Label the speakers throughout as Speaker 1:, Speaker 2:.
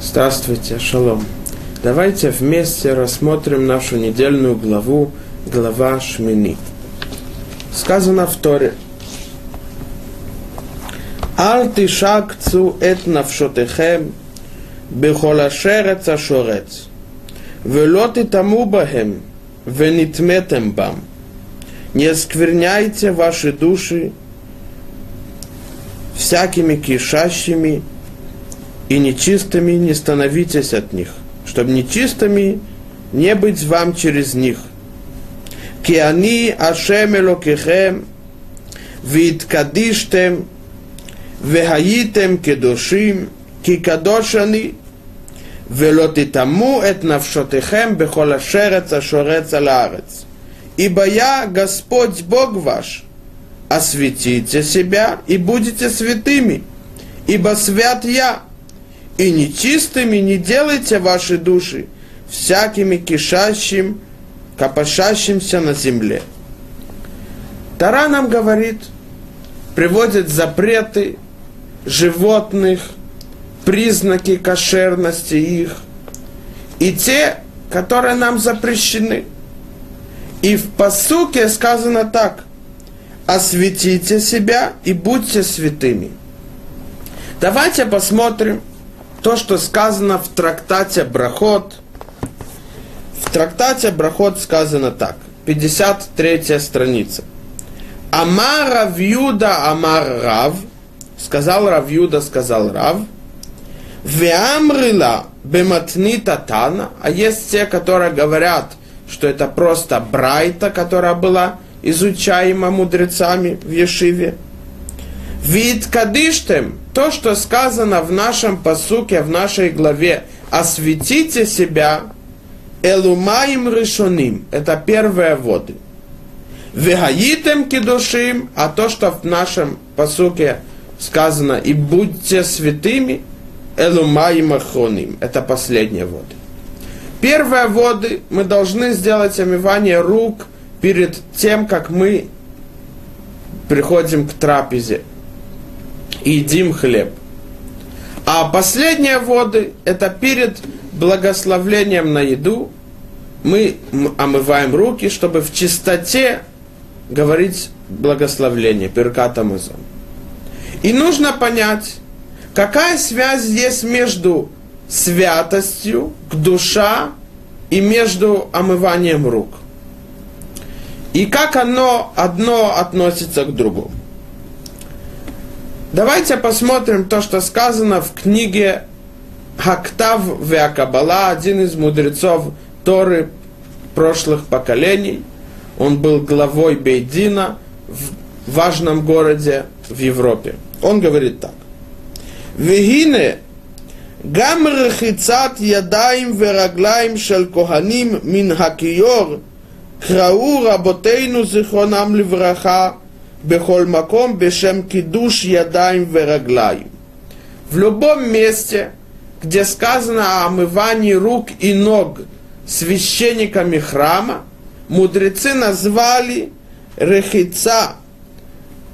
Speaker 1: Здравствуйте, шалом. Давайте вместе рассмотрим нашу недельную главу, глава Шмини. Сказано в Торе. Ал шакцу эт навшотехем, бехолашерец ашорец, Велоти ты бахем, венитметем бам. Не оскверняйте ваши души всякими кишащими и нечистыми не становитесь от них, чтобы нечистыми не быть вам через них. Киани Ашем Элокихем, והתקדישתם והייתם קדושים כי קדוש אני ולא תטמאו את נפשותיכם בכל השרץ השורץ על הארץ. Ибо я Господь Бог ваш, осветите себя и будете святыми, ибо свят я, и нечистыми не делайте ваши души всякими кишащим, копошащимся на земле. Тара нам говорит, приводит запреты животных, признаки кошерности их, и те, которые нам запрещены. И в посуке сказано так, осветите себя и будьте святыми. Давайте посмотрим, то, что сказано в трактате Брахот. В трактате Брахот сказано так, 53 страница. Амар Равьюда Амар Рав, сказал Равьюда, сказал Рав, Веамрила Бематнита Тана, а есть те, которые говорят, что это просто Брайта, которая была изучаема мудрецами в Ешиве. Вид Кадиштем, то, что сказано в нашем посуке, в нашей главе, осветите себя, Элумаим решоним, это первые воды. Вегаитем кедушим, а то, что в нашем посуке сказано, и будьте святыми, Элумаим ахроним, это последние воды. Первые воды мы должны сделать омывание рук перед тем, как мы приходим к трапезе и едим хлеб. А последние воды – это перед благословлением на еду. Мы омываем руки, чтобы в чистоте говорить благословление, перкат Амазон. И нужно понять, какая связь есть между святостью к душа и между омыванием рук. И как оно одно относится к другому. Давайте посмотрим то, что сказано в книге Хактав Веакабала, один из мудрецов Торы прошлых поколений. Он был главой Бейдина в важном городе в Европе. Он говорит так. Вегине гам рехицат ядаим вераглаим шел коханим мин хакиор крау работейну зихронам левраха – бехоль бешем кидуш ядаем вераглаем. В любом месте, где сказано о омывании рук и ног священниками храма, мудрецы назвали рехица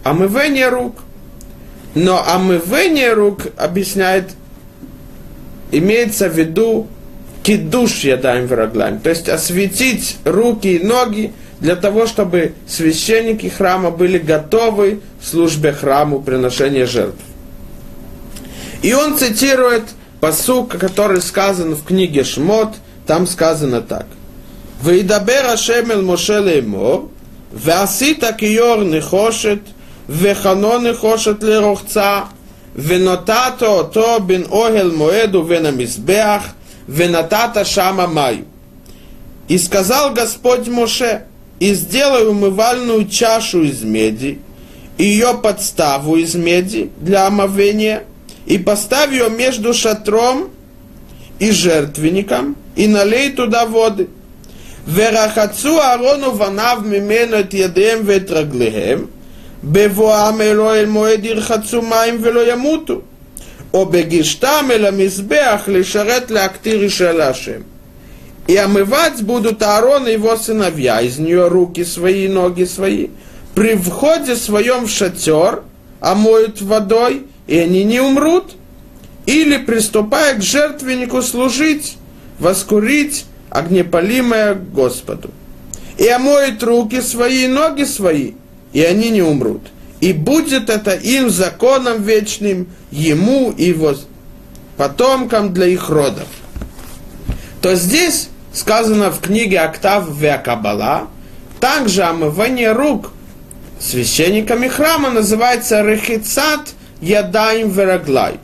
Speaker 1: омывание рук. Но омывание рук объясняет, имеется в виду кидуш ядайм враглами, то есть осветить руки и ноги – для того, чтобы священники храма были готовы в службе храму приношения жертв. И он цитирует посук, который сказан в книге Шмот, там сказано так. וידבר השם אל משה לאמור, ועשית כיור נחושת, וחנו נחושת לרוחצה, ונתת אותו בין אוהל מועד ובין המזבח, ונתת שמה מים. И сказал Господь Моше, и сделай умывальную чашу из меди, и ее подставу из меди для омовения, и поставь ее между шатром и жертвенником, и налей туда воды. ורחצו אהרון ובניו ממנו את ידיהם ואת רגליהם, בבואם אלו אל מועד ירחצו מים ולא ימותו, או בגישתם אל המזבח לשרת להקטיר אישה להשם. И омывать будут Аарон и его сыновья из нее руки свои ноги свои. При входе своем в шатер омоют водой, и они не умрут. или приступая к жертвеннику служить, воскурить огнепалимое Господу. И омоет руки свои и ноги свои, и они не умрут. И будет это им законом вечным, ему и его потомкам для их родов. То здесь сказано в книге Октав Веакабала, также омывание рук священниками храма называется Рехицат Ядаим Вераглай.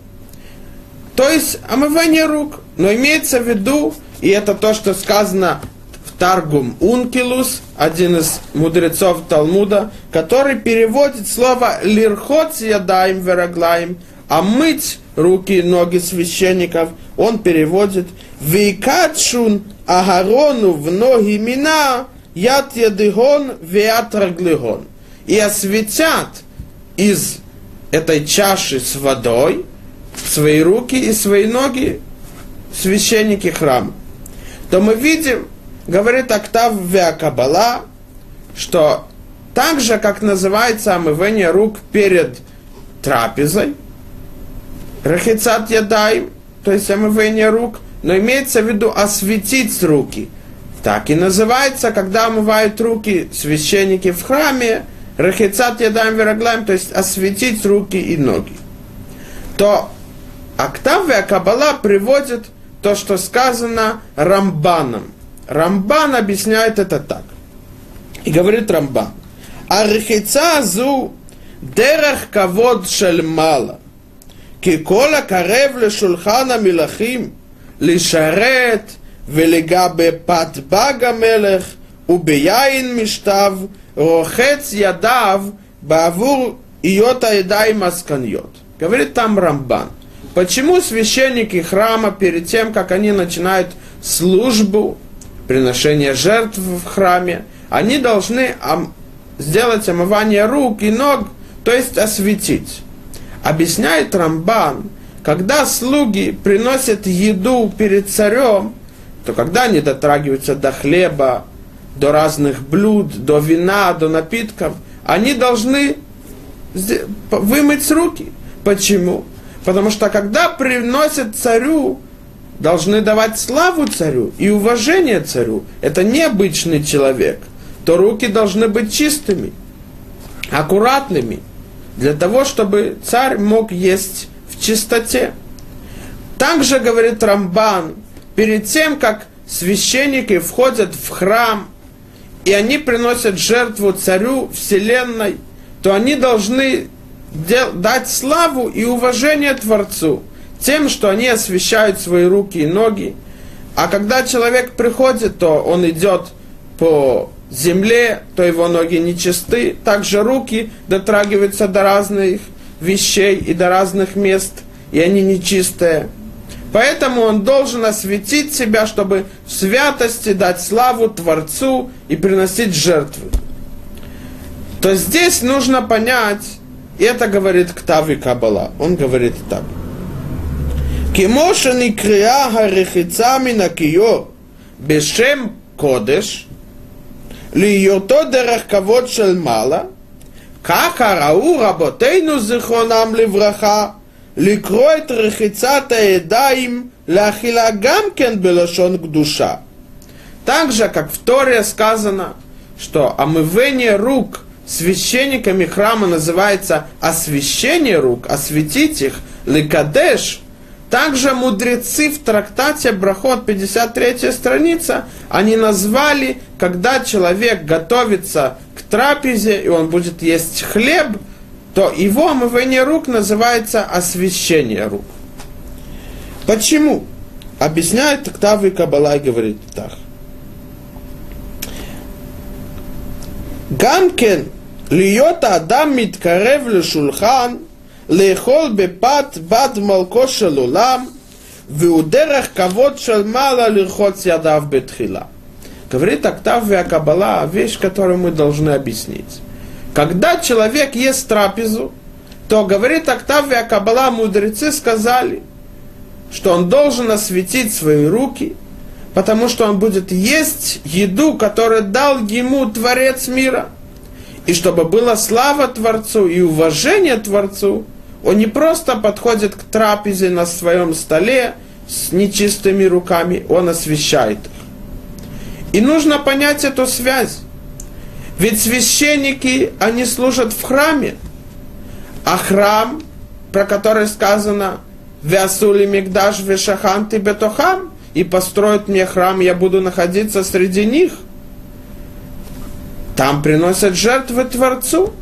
Speaker 1: То есть омывание рук. Но имеется в виду, и это то, что сказано в Таргум Ункилус, один из мудрецов Талмуда, который переводит слово лирхот ядаем вераглаем, а мыть руки и ноги священников, он переводит «Вейкатшун агарону в ноги мина яд ядыгон веат раглыгон». И осветят из этой чаши с водой свои руки и свои ноги священники храма. То мы видим, говорит Октав Веакабала, что так же, как называется омывание рук перед трапезой, рахицат ядай, то есть омывание рук, но имеется в виду осветить руки. Так и называется, когда омывают руки священники в храме, рахицат ядаем вераглаем, то есть осветить руки и ноги. То Октавия Кабала приводит то, что сказано Рамбаном. Рамбан объясняет это так. И говорит Рамбан. Архица зу дерах кавод шальмала. Кикола карев лешулхана милахим – לשרת ולגע בפת בג המלך וביין משתיו, רוחץ ידיו בעבור היות הידיים עסקניות. говорит там Рамбан. Почему священники храма перед тем, как они начинают службу, приношение жертв в храме, они должны сделать омывание рук и ног, то есть осветить. Объясняет Рамбан, когда слуги приносят еду перед царем, то когда они дотрагиваются до хлеба, до разных блюд, до вина, до напитков, они должны вымыть руки. Почему? Потому что когда приносят царю, должны давать славу царю и уважение царю. Это необычный человек. То руки должны быть чистыми, аккуратными, для того, чтобы царь мог есть чистоте. Также говорит Рамбан, перед тем, как священники входят в храм, и они приносят жертву царю вселенной, то они должны дать славу и уважение Творцу тем, что они освещают свои руки и ноги. А когда человек приходит, то он идет по земле, то его ноги нечисты, также руки дотрагиваются до разных вещей и до разных мест, и они нечистые. Поэтому он должен осветить себя, чтобы в святости дать славу Творцу и приносить жертвы. То здесь нужно понять, и это говорит Ктави Кабала, он говорит так. Кимошани крия харихицами на кио, бешем кодеш, лиото дерахкавод шельмала – как рау работейну зихонам левраха, ликроет рехицата едаим ляхила гамкен белашон к душа. Так же, как в Торе сказано, что омывение рук священниками храма называется освящение рук, осветить их, ликадеш – также мудрецы в трактате Брахот, 53 страница, они назвали, когда человек готовится к трапезе, и он будет есть хлеб, то его омывание рук называется освящение рук. Почему? Объясняет Октавы Кабалай, говорит так. Гамкен льет адам миткарев шулхан – לאכול בפת בת מלכו של עולם, והוא דרך כבוד של מעלה לרחוץ ידיו בתחילה. Говорит Октавия Кабала вещь, которую мы должны объяснить. Когда человек ест трапезу, то, говорит Октавия Кабала, мудрецы сказали, что он должен осветить свои руки, потому что он будет есть еду, которую дал ему Творец мира – и чтобы была слава Творцу и уважение Творцу, он не просто подходит к трапезе на своем столе с нечистыми руками, он освещает их. И нужно понять эту связь. Ведь священники, они служат в храме, а храм, про который сказано «Вясули мигдаш вешахан ты бетохам», и построят мне храм, я буду находиться среди них. Там приносят жертвы Творцу.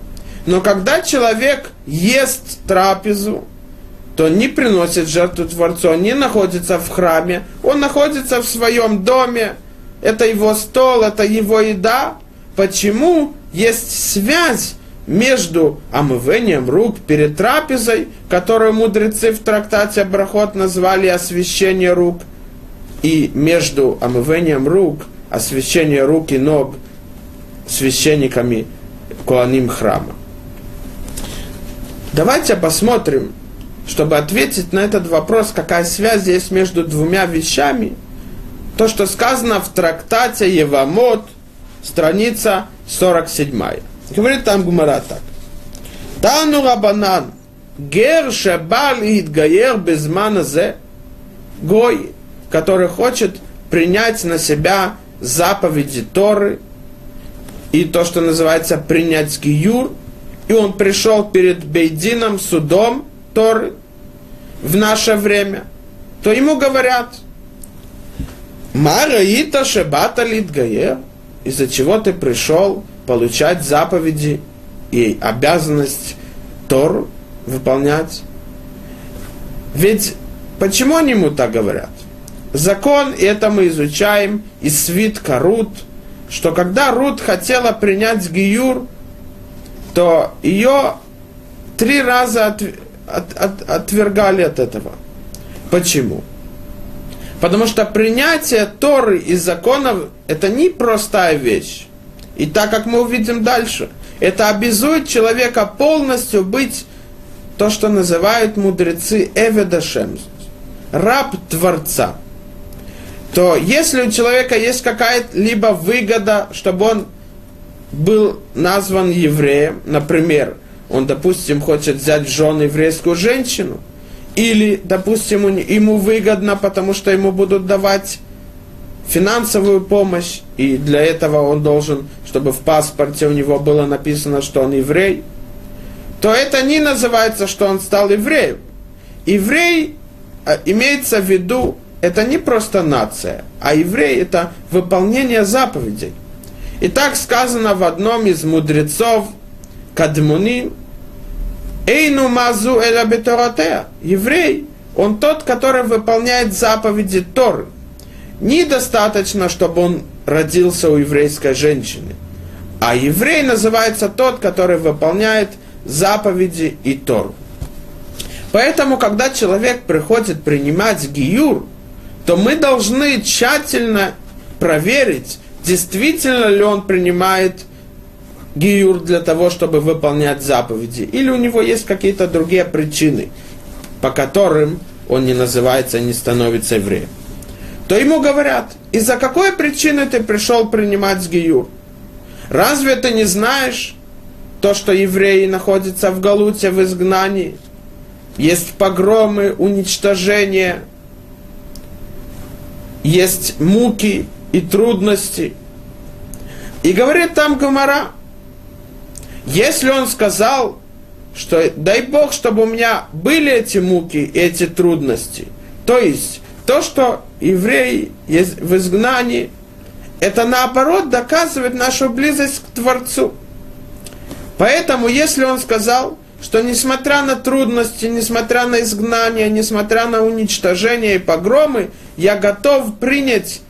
Speaker 1: Но когда человек ест трапезу, то не приносит жертву Творцу, он не находится в храме, он находится в своем доме, это его стол, это его еда. Почему есть связь между омывением рук перед трапезой, которую мудрецы в трактате Брахот назвали освящение рук, и между омывением рук, освящение рук и ног священниками Куаним храма. Давайте посмотрим, чтобы ответить на этот вопрос, какая связь есть между двумя вещами – то, что сказано в трактате Евамот, страница 47. Говорит там Гумара так. Тану Рабанан, гер шабал идгаер безмана зе, гой, который хочет принять на себя заповеди Торы, и то, что называется принять гиюр, и он пришел перед Бейдином, судом Торы в наше время, то ему говорят – Мараита Шебата Литгаер, из-за чего ты пришел получать заповеди и обязанность Тор выполнять. Ведь почему они ему так говорят? Закон, и это мы изучаем из свитка Рут, что когда Рут хотела принять Гиюр, то ее три раза от, от, от, отвергали от этого. Почему? Потому что принятие Торы и законов – это не простая вещь. И так как мы увидим дальше, это обязует человека полностью быть то, что называют мудрецы Эведашем, раб Творца. То если у человека есть какая-либо выгода, чтобы он был назван евреем, например, он, допустим, хочет взять в жены еврейскую женщину – или, допустим, ему выгодно, потому что ему будут давать финансовую помощь, и для этого он должен, чтобы в паспорте у него было написано, что он еврей, то это не называется, что он стал евреем. Еврей а, имеется в виду, это не просто нация, а еврей это выполнение заповедей. И так сказано в одном из мудрецов Кадмуним, Эйну мазу эля беторатея. Еврей, он тот, который выполняет заповеди Торы. Недостаточно, чтобы он родился у еврейской женщины. А еврей называется тот, который выполняет заповеди и Тору. Поэтому, когда человек приходит принимать гиюр, то мы должны тщательно проверить, действительно ли он принимает гиюр для того, чтобы выполнять заповеди, или у него есть какие-то другие причины, по которым он не называется, не становится евреем, то ему говорят, из-за какой причины ты пришел принимать гиюр? Разве ты не знаешь то, что евреи находятся в Галуте, в изгнании? Есть погромы, уничтожение, есть муки и трудности. И говорит там Гомора, если он сказал, что дай Бог, чтобы у меня были эти муки, эти трудности, то есть то, что евреи в изгнании, это наоборот доказывает нашу близость к Творцу. Поэтому, если он сказал, что несмотря на трудности, несмотря на изгнание, несмотря на уничтожение и погромы, я готов принять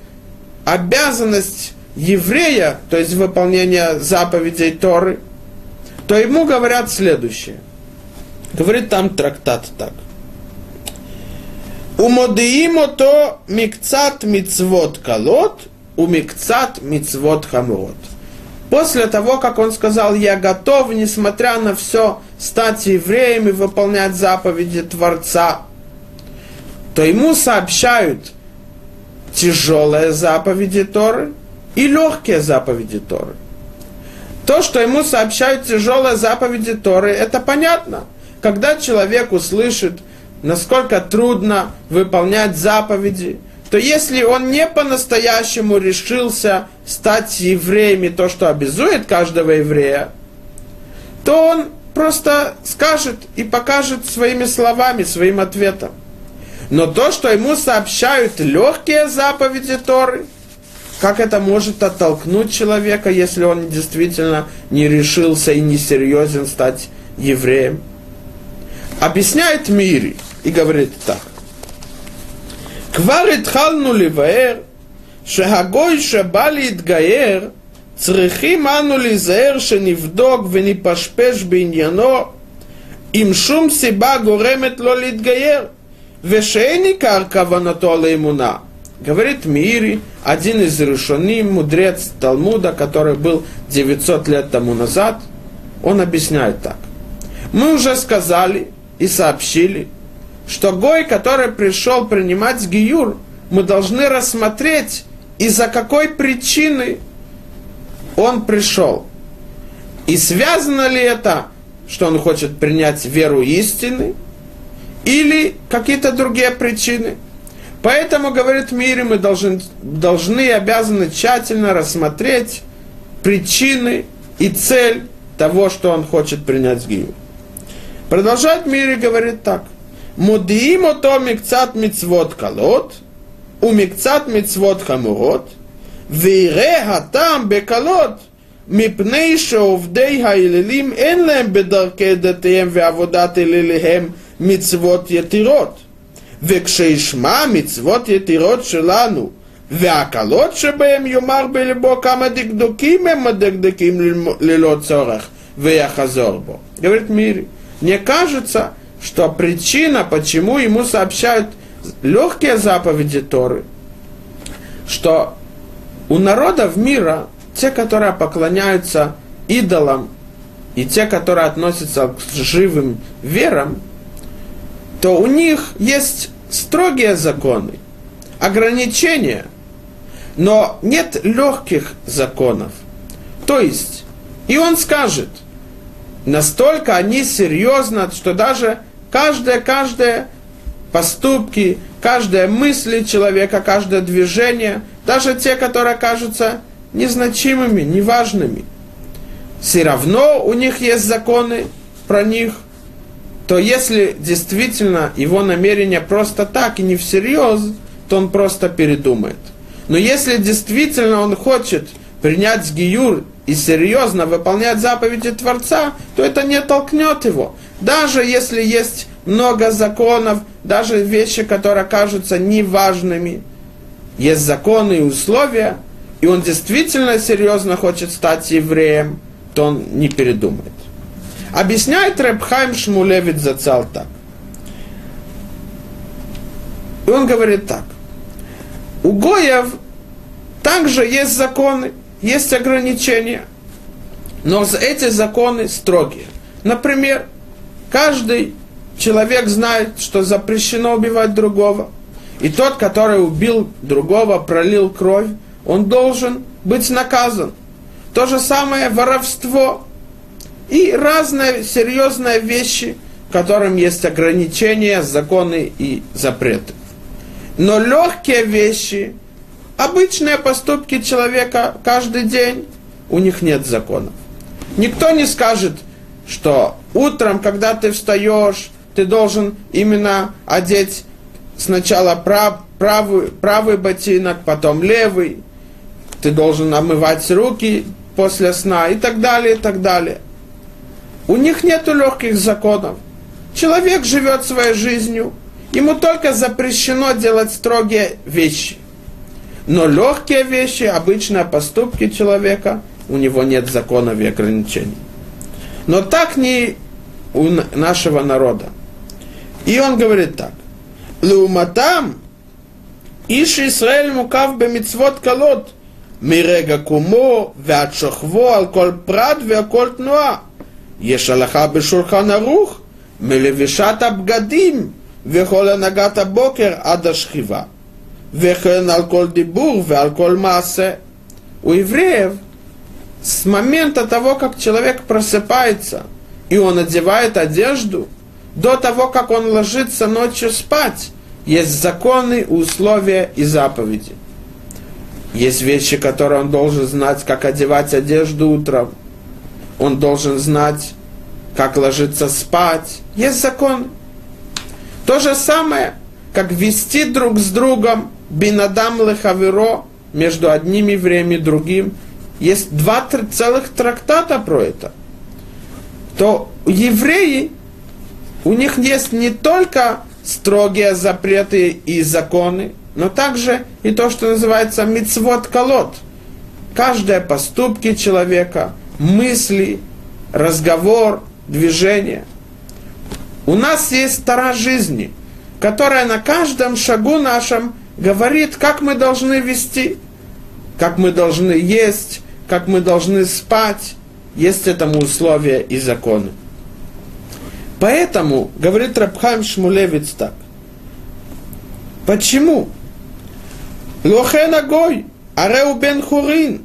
Speaker 1: обязанность еврея, то есть выполнение заповедей Торы – то ему говорят следующее. Говорит там трактат так. Умодиимо то микцат мицвод колот, у микцат мицвод хамрот. После того, как он сказал, я готов, несмотря на все, стать евреем и выполнять заповеди Творца, то ему сообщают тяжелые заповеди Торы и легкие заповеди Торы. То, что ему сообщают тяжелые заповеди Торы, это понятно. когда человек услышит, насколько трудно выполнять заповеди, то если он не по-настоящему решился стать евреем и то, что обязует каждого еврея, то он просто скажет и покажет своими словами, своим ответом Но то, что ему сообщают легкие заповеди Торы, как это может оттолкнуть человека, если он действительно не решился и не серьезен стать евреем? Объясняет Мири и говорит так. כבר התחלנו לבאר שהגוי שבא להתגייר, צריכים אנו להיזהר שנבדוק ונפשפש בעניינו אם שום סיבה גורמת לו להתגייר, Вешейни карка ванатола имуна. Говорит Мири, один из решений, мудрец Талмуда, который был 900 лет тому назад, он объясняет так. Мы уже сказали и сообщили, что Гой, который пришел принимать Гиюр, мы должны рассмотреть, из-за какой причины он пришел. И связано ли это, что он хочет принять веру истины – или какие-то другие причины. Поэтому, говорит Мире, мы должны, должны и обязаны тщательно рассмотреть причины и цель того, что он хочет принять Гию. Продолжает Мире говорит так – מודיעים אותו מקצת מצוות קלות ומקצת מצוות חמורות, ויראה הטעם בקלות, מפני שעובדי האלילים אין להם בדרכי דתיהם ועבודת אליליהם מצוות יתירות. וכשישמע מצוות יתירות שלנו, והקלות שבהם יאמר בלבו כמה דקדוקים הם מדקדקים ללא צורך, ויחזור בו. говорит Мири, мне кажется, что причина, почему ему сообщают легкие заповеди Торы, что у народов мира, те, которые поклоняются идолам, и те, которые относятся к живым верам, то у них есть строгие законы, ограничения, но нет легких законов. То есть, и он скажет, настолько они серьезно, что даже Каждое, каждое поступки, каждая мысль человека, каждое движение, даже те, которые кажутся незначимыми, неважными, все равно у них есть законы про них, то если действительно его намерение просто так и не всерьез, то он просто передумает. Но если действительно он хочет принять гиюр и серьезно выполнять заповеди Творца, то это не толкнет его. Даже если есть много законов, даже вещи, которые кажутся неважными, есть законы и условия, и он действительно серьезно хочет стать евреем, то он не передумает. Объясняет Ребхайм Шмулевит Зацал так. И он говорит так. У Гоев также есть законы, есть ограничения, но эти законы строгие. Например, Каждый человек знает, что запрещено убивать другого. И тот, который убил другого, пролил кровь, он должен быть наказан. То же самое воровство и разные серьезные вещи, которым есть ограничения, законы и запреты. Но легкие вещи, обычные поступки человека каждый день, у них нет законов. Никто не скажет, что утром, когда ты встаешь, ты должен именно одеть сначала прав, правый, правый ботинок, потом левый, ты должен омывать руки после сна и так далее, и так далее. У них нет легких законов. Человек живет своей жизнью, ему только запрещено делать строгие вещи. Но легкие вещи, обычные поступки человека, у него нет законов и ограничений. Но так не у нашего народа. И он говорит так. Луматам, Иш Исраэль мукав бемицвот колод, мирега кумо, веат шохво, алколь прад, веаколь тнуа. Ешалаха бешурхан арух, мелевишат абгадим, вехола нагата бокер адашхива. Вехен алколь дебур, алколь массе. У евреев с момента того, как человек просыпается, и он одевает одежду, до того, как он ложится ночью спать, есть законы, условия и заповеди. Есть вещи, которые он должен знать, как одевать одежду утром – он должен знать, как ложиться спать. Есть закон. То же самое, как вести друг с другом бинадам лехаверо между одним евреем и другим. Есть два целых трактата про это. То евреи, у них есть не только строгие запреты и законы, но также и то, что называется мицвод колод. Каждое поступки человека, мысли, разговор, движение. У нас есть тара жизни, которая на каждом шагу нашем говорит, как мы должны вести, как мы должны есть, как мы должны спать. Есть этому условия и законы. Поэтому, говорит Рабхам Шмулевец так, почему? Лохе ногой, ареу бен хурин,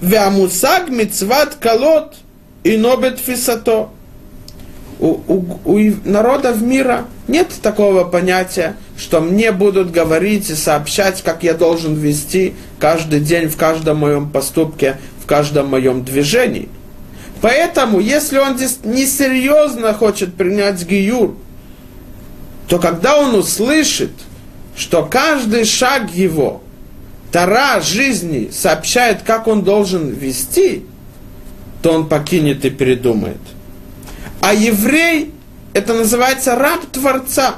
Speaker 1: Веамусаг мецват колот и нобет фисато. У, у, у народов мира нет такого понятия, что мне будут говорить и сообщать, как я должен вести каждый день в каждом моем поступке, в каждом моем движении. Поэтому, если он несерьезно хочет принять гиюр, то когда он услышит, что каждый шаг его – Тара жизни сообщает, как он должен вести, то он покинет и передумает. А еврей, это называется раб Творца.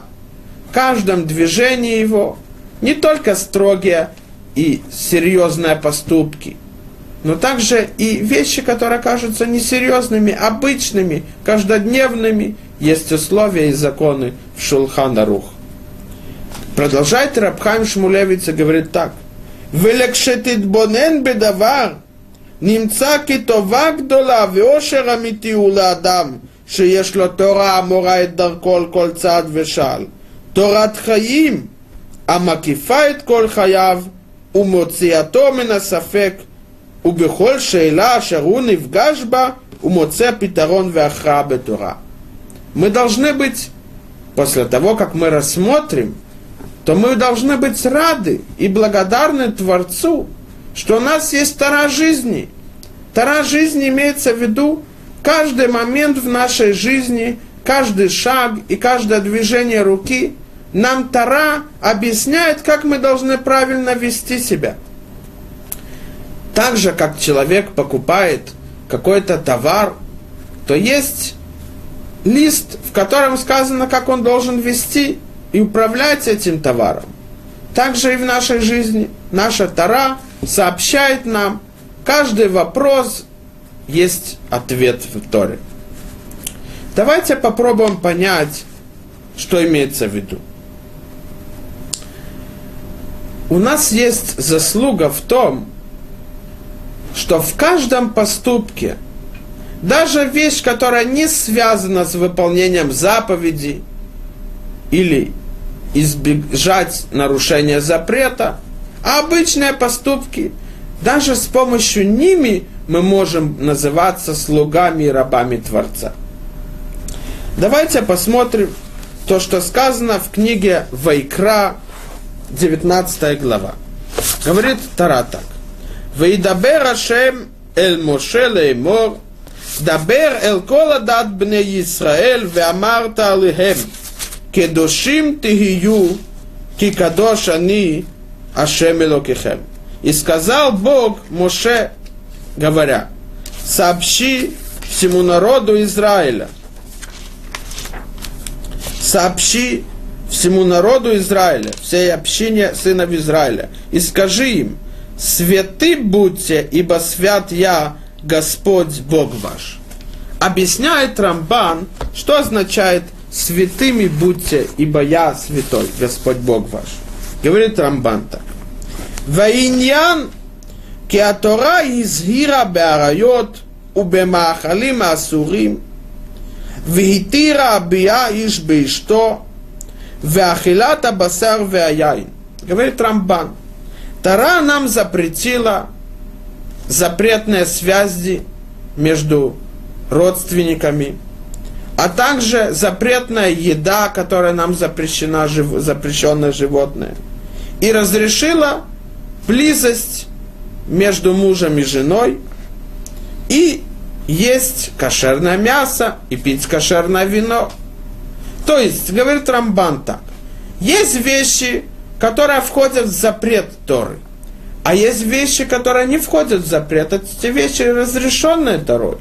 Speaker 1: В каждом движении его не только строгие и серьезные поступки, но также и вещи, которые кажутся несерьезными, обычными, каждодневными, есть условия и законы в Шулхан Арух. Продолжает Рабхайм Шмулевица, говорит так. ולכשתתבונן בדבר, נמצא כי טובה גדולה ואושר אמיתי הוא לאדם שיש לו תורה המורה את דרכו על כל צעד ושעל. תורת חיים המקיפה את כל חייו ומוציאתו מן הספק ובכל שאלה אשר הוא נפגש בה הוא מוצא פתרון והכרעה בתורה. Мы должны быть, после того, как мы рассмотрим то мы должны быть рады и благодарны Творцу, что у нас есть Тара жизни. Тара жизни имеется в виду каждый момент в нашей жизни, каждый шаг и каждое движение руки. Нам Тара объясняет, как мы должны правильно вести себя. Так же, как человек покупает какой-то товар, то есть лист, в котором сказано, как он должен вести и управлять этим товаром. Также и в нашей жизни. Наша Тара сообщает нам, каждый вопрос есть ответ в Торе. Давайте попробуем понять, что имеется в виду. У нас есть заслуга в том, что в каждом поступке, даже вещь, которая не связана с выполнением заповедей или избежать нарушения запрета, а обычные поступки, даже с помощью ними мы можем называться слугами и рабами Творца. Давайте посмотрим то, что сказано в книге Вайкра, 19 глава. Говорит Тара так. «Вейдабер Ашем эль Моше леймор, дабер эль кола дат бне Исраэль, веамарта алихем» кедошим тихию, ки кадош они, Ашем Элокихем. И сказал Бог Моше, говоря, сообщи всему народу Израиля, сообщи всему народу Израиля, всей общине сынов Израиля, и скажи им, святы будьте, ибо свят я, Господь Бог ваш. Объясняет Рамбан, что означает – святыми будьте, ибо я святой, Господь Бог ваш. Говорит Рамбан так. Ваиньян киатора изгира беарайот убемахалим асурим вихитира бия иш бишто веахилата басар веаяйн. Говорит Рамбан. Тара нам запретила запретные связи между родственниками, а также запретная еда, которая нам запрещена, запрещенное животное. И разрешила близость между мужем и женой, и есть кошерное мясо, и пить кошерное вино. То есть, говорит Рамбан так, есть вещи, которые входят в запрет Торы, а есть вещи, которые не входят в запрет, эти вещи разрешенные Торой.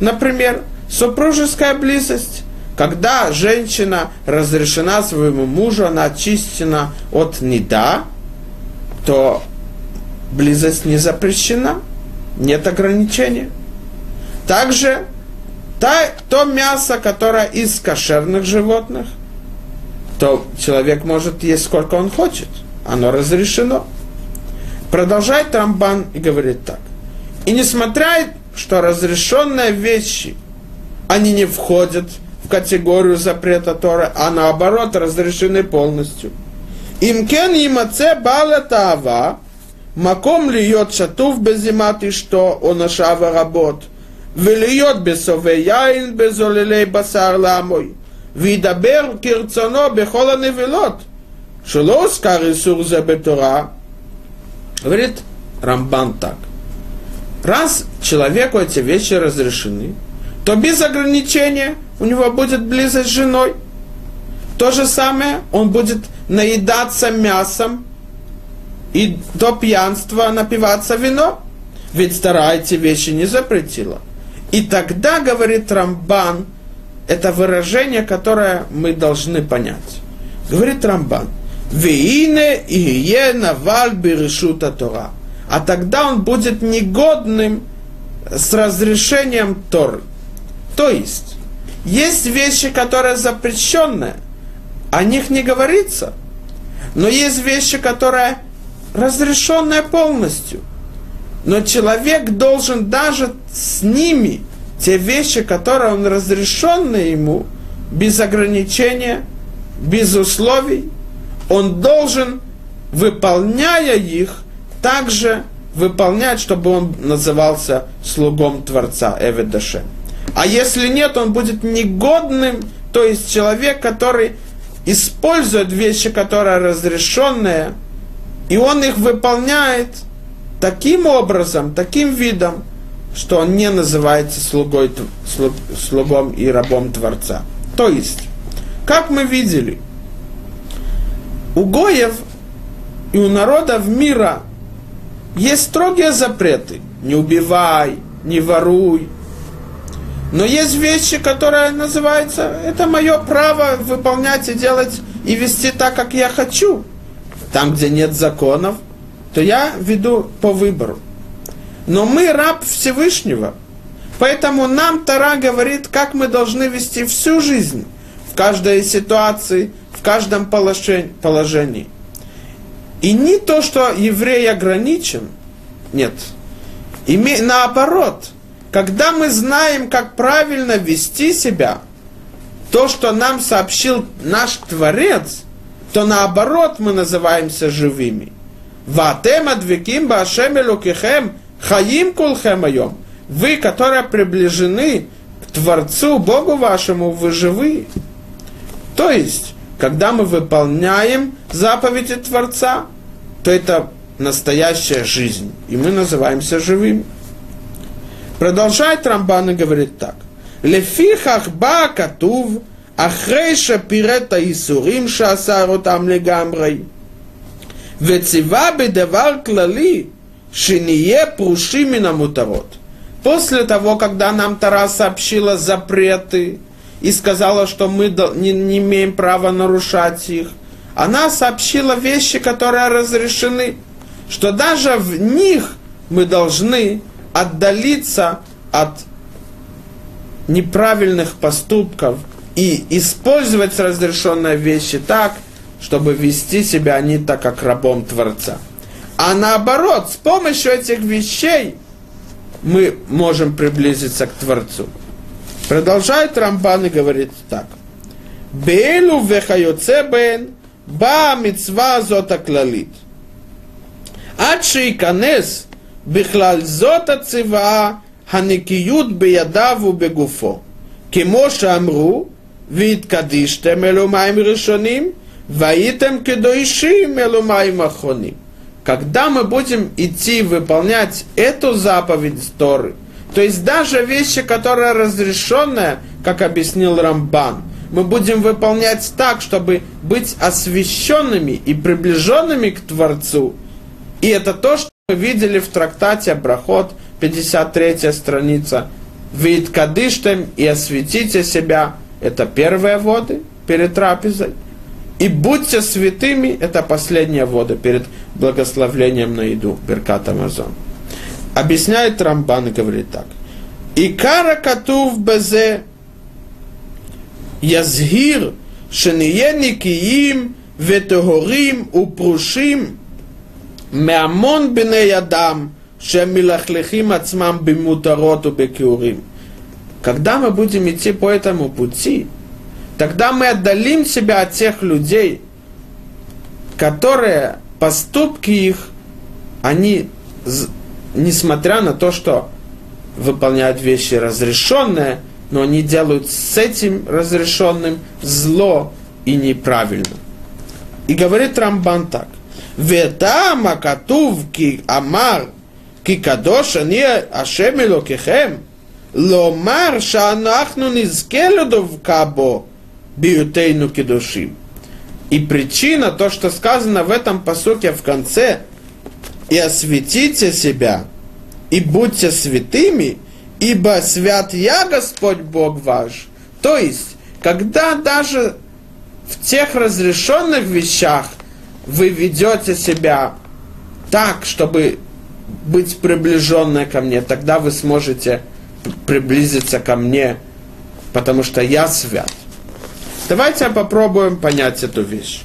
Speaker 1: Например, супружеская близость. Когда женщина разрешена своему мужу, она очищена от неда, то близость не запрещена, нет ограничения. Также та, то мясо, которое из кошерных животных, то человек может есть сколько он хочет. Оно разрешено. Продолжает Рамбан и говорит так. И несмотря, что разрешенные вещи, они не входят в категорию запрета Тора, а наоборот разрешены полностью. Имкен имаце бала тава, מקום להיות שטוף בזימת אשתו או נשיו הרבות, ולהיות בסובי יין בזוללי בשר לעמוי, וידבר כרצונו בכל הנבלות, שלא הוזכר איסור זה בתורה. Говорит Рамбан так. Раз человеку эти вещи разрешены, то без ограничения у него будет близость с женой. То же самое, он будет наедаться мясом и до пьянства напиваться вино. Ведь Тара эти вещи не запретила. И тогда, говорит Рамбан, это выражение, которое мы должны понять. Говорит Рамбан, «Виине ие наваль берешута Тора». А тогда он будет негодным с разрешением Торы. То есть, есть вещи, которые запрещенные, о них не говорится, но есть вещи, которые разрешенная полностью. Но человек должен даже с ними, те вещи, которые он разрешенные ему, без ограничения, без условий, он должен, выполняя их, также выполнять, чтобы он назывался слугом Творца Эведаше. А если нет, он будет негодным, то есть человек, который использует вещи, которые разрешенные, и он их выполняет таким образом, таким видом, что он не называется слугой, слуг, слугом и рабом Творца. То есть, как мы видели, у Гоев и у народов мира есть строгие запреты. Не убивай, не воруй. Но есть вещи, которые называются, это мое право выполнять и делать и вести так, как я хочу. Там, где нет законов, то я веду по выбору. Но мы раб Всевышнего. Поэтому нам Тара говорит, как мы должны вести всю жизнь, в каждой ситуации, в каждом положении. И не то, что еврей ограничен, нет. И наоборот, когда мы знаем, как правильно вести себя, то, что нам сообщил наш Творец, то наоборот мы называемся живыми. Ватем адвиким башем элукихем хаим кулхем айом. Вы, которые приближены к Творцу, Богу вашему, вы живы. То есть, когда мы выполняем заповеди Творца, то это настоящая жизнь, и мы называемся живыми. Продолжает Рамбан и говорит так. Лефихах ба катув ахрейша пирета исурим шасару там легамрой. Вецива бедавар клали шиние прушимина мутарот. После того, когда нам Тара сообщила запреты и сказала, что мы не, не имеем права нарушать их, она сообщила вещи, которые разрешены, что даже в них мы должны отдалиться от неправильных поступков и использовать разрешенные вещи так, чтобы вести себя не так, как рабом Творца. А наоборот, с помощью этих вещей мы можем приблизиться к Творцу. Продолжает Рамбан и говорит так. Бейлу вехайоцебен ба митцва зота клалит. Адши и канес בכלל זאת הציווה הנקיות בידיו ובגופו. כמו שאמרו, והתקדישתם אלו מים ראשונים, והייתם кедоишим אלו מים אחרונים. Когда мы будем идти выполнять эту заповедь Торы, то есть даже вещи, которые разрешенные, как объяснил Рамбан, мы будем выполнять так, чтобы быть освященными и приближенными к Творцу. И это то, что мы видели в трактате Брахот, 53 страница, «Вид кадыштем и осветите себя» – это первые воды перед трапезой. «И будьте святыми» – это последние воды перед благословлением на еду, Беркат Амазон. Объясняет Рамбан, и говорит так. «И кара катув безе язгир шениеникиим ветогорим упрушим» מהמון בני אדם שהם מלכלכים עצמם במותרות ובכיעורים. Когда мы будем идти по этому пути, тогда мы отдалим себя от тех людей, которые поступки их, они несмотря на то, что выполняют вещи разрешенные, но они делают с этим разрешенным зло и неправильно. И говорит Рамбан так. ותעם הכתוב כי אמר כי קדוש אני השם אלוקיכם לומר שאנחנו נזכה לדבקה בו בהיותנו קדושים. И причина, то, что сказано в этом посуке в конце, и осветите себя, и будьте святыми, ибо свят я, Господь Бог ваш. То есть, когда даже в тех разрешенных вещах вы ведете себя так, чтобы быть приближенной ко мне, тогда вы сможете приблизиться ко мне, потому что я свят. Давайте попробуем понять эту вещь.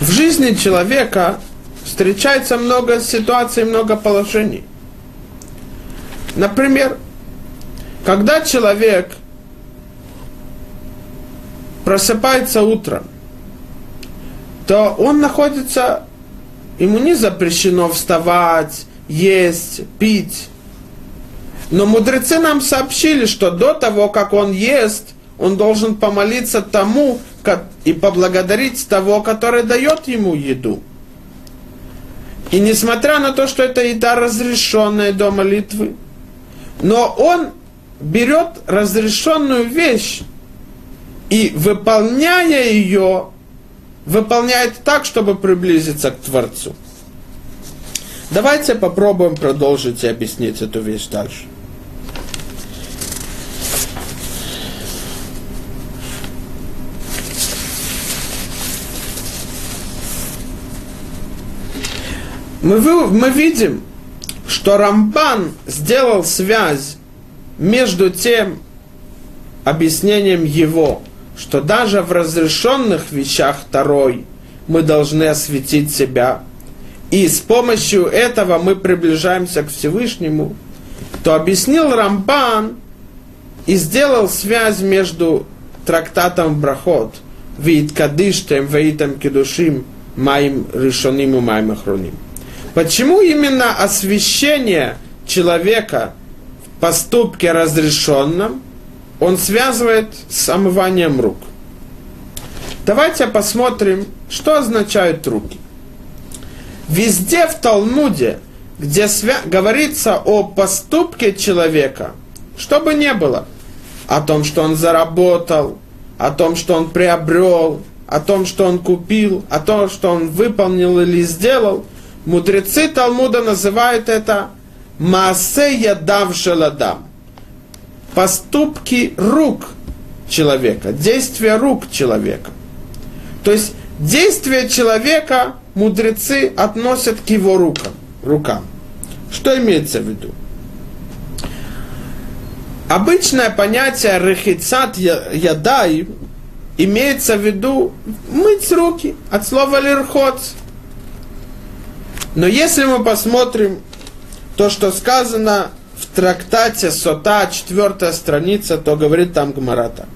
Speaker 1: В жизни человека встречается много ситуаций, много положений. Например, когда человек просыпается утром, то он находится, ему не запрещено вставать, есть, пить. Но мудрецы нам сообщили, что до того, как он ест, он должен помолиться тому и поблагодарить того, который дает ему еду. И несмотря на то, что это еда разрешенная до молитвы, но он берет разрешенную вещь и, выполняя ее, выполняет так, чтобы приблизиться к Творцу. Давайте попробуем продолжить и объяснить эту вещь дальше. мы, мы видим, что Рамбан сделал связь между тем объяснением его, что даже в разрешенных вещах второй мы должны осветить себя, и с помощью этого мы приближаемся к Всевышнему, то объяснил Рамбан и сделал связь между трактатом Брахот, Вид Кадиштем, Веитам Кедушим, Маим Решоним и Маим Ахроним. Почему именно освящение человека в поступке разрешенном он связывает с омыванием рук? Давайте посмотрим, что означают руки. Везде в Талмуде, где свя- говорится о поступке человека, что бы ни было, о том, что он заработал, о том, что он приобрел, о том, что он купил, о том, что он выполнил или сделал – Мудрецы Талмуда называют это Маасе ядав шеладам. Поступки рук человека, действия рук человека. То есть действия человека мудрецы относят к его рукам. рукам. Что имеется в виду? Обычное понятие рехицат ядай имеется в виду мыть руки от слова лирхот, но если мы посмотрим то, что сказано в трактате Сота, четвертая страница, то говорит там Гмара так.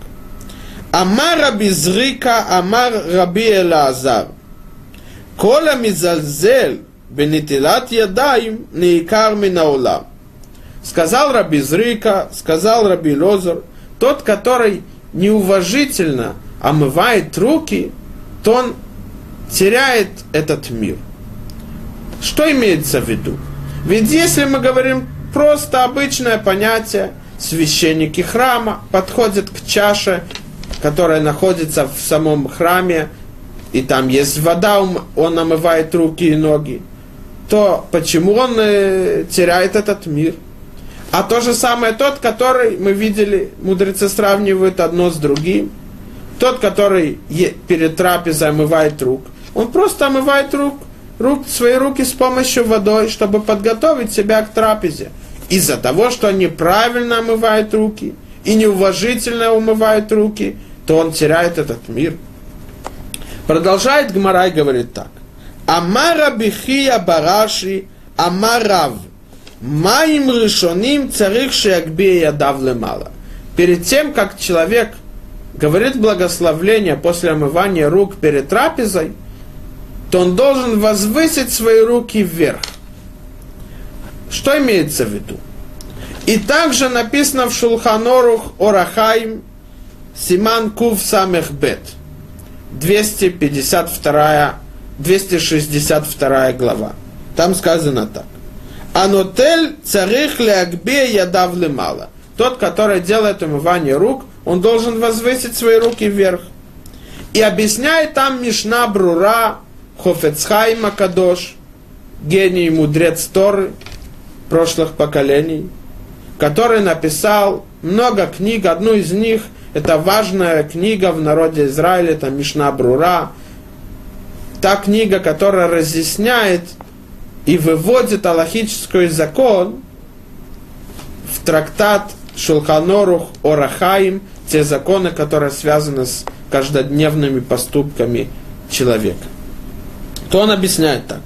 Speaker 1: Амар Раби Зрика, Амар Раби Элазар. Кола мизальзель бенитилат ядайм ядаем неикар минаулам. Сказал Раби Зрика, сказал Раби Лозар, тот, который неуважительно омывает руки, то он теряет этот мир. Что имеется в виду? Ведь если мы говорим просто обычное понятие, священники храма подходят к чаше, которая находится в самом храме, и там есть вода, он омывает руки и ноги, то почему он э, теряет этот мир? А то же самое тот, который мы видели, мудрецы сравнивают одно с другим. Тот, который перед трапезой омывает рук, он просто омывает рук, рук, свои руки с помощью водой, чтобы подготовить себя к трапезе. Из-за того, что он неправильно омывает руки и неуважительно умывает руки, то он теряет этот мир. Продолжает Гмарай говорит так. Амара бихия бараши амарав. Маим решоним царих шиагбия ядав лемала. Перед тем, как человек говорит благословление после омывания рук перед трапезой, то он должен возвысить свои руки вверх. Что имеется в виду? И также написано в Шулханорух Орахайм Симан Кув Самех Бет. 252, 262 глава. Там сказано так. Анотель царих леагбе ядав мало. Тот, который делает умывание рук, он должен возвысить свои руки вверх. И объясняет там Мишна Брура, Хофецхайма Кадош, гений мудрец Торы прошлых поколений, который написал много книг, одну из них это важная книга в народе Израиля, это Мишна Брура, та книга, которая разъясняет и выводит аллахический закон в трактат Шулханорух Орахаим, те законы, которые связаны с каждодневными поступками человека. То он объясняет так.